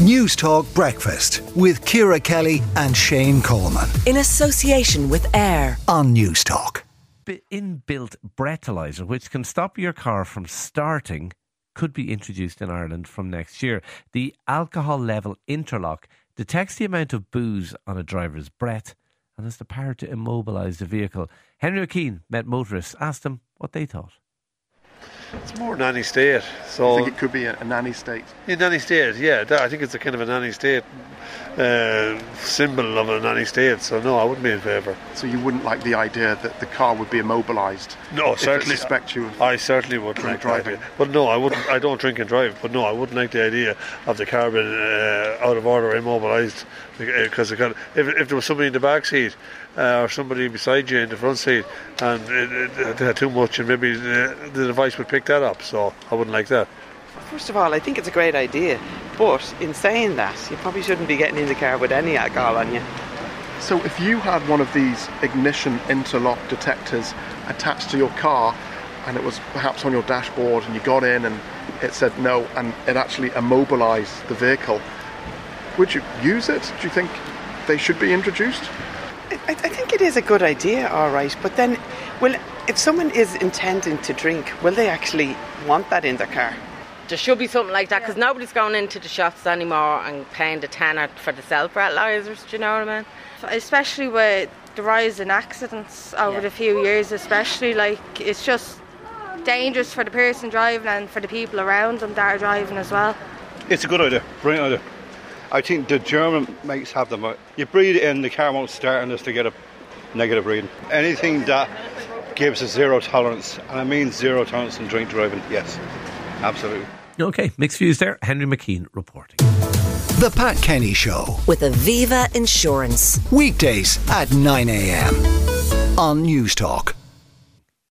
News Talk Breakfast with Ciara Kelly and Shane Coleman. In association with AIR on News Talk. The inbuilt breathalyzer, which can stop your car from starting, could be introduced in Ireland from next year. The alcohol level interlock detects the amount of booze on a driver's breath and has the power to immobilise the vehicle. Henry McKean met motorists, asked them what they thought. It's more nanny state. So I think it could be a, a nanny state. Yeah, nanny state. Yeah, I think it's a kind of a nanny state uh, symbol of a nanny state. So no, I wouldn't be in favour. So you wouldn't like the idea that the car would be immobilised? No, certainly. suspect you. I certainly wouldn't like driving. But no, I wouldn't. I don't drink and drive. But no, I wouldn't like the idea of the car being uh, out of order, immobilised, because if, if there was somebody in the back seat uh, or somebody beside you in the front seat and it, it, it had too much and maybe the, the, device would pick that up so I wouldn't like that First of all, I think it's a great idea, but in saying that, you probably shouldn't be getting in the car with any alcohol on you. So, if you had one of these ignition interlock detectors attached to your car, and it was perhaps on your dashboard, and you got in and it said no, and it actually immobilized the vehicle, would you use it? Do you think they should be introduced? I, I, think it is a good idea, all right. But then, well, if someone is intending to drink, will they actually want that in their car? There should be something like that because nobody's going into the shops anymore and paying the tenner for the self breathalyzers. Do you know what I mean? Especially with the rise in accidents over yeah. the few years, especially like it's just dangerous for the person driving and for the people around them that are driving as well. It's a good idea, brilliant idea. I think the German makes have them. You breathe in, the car won't start unless they get a negative reading. Anything that gives a zero tolerance, and I mean zero tolerance in drink driving, yes, absolutely. Okay, mixed views there. Henry McKean reporting. The Pat Kenny Show with Aviva Insurance. Weekdays at 9 a.m. on News Talk.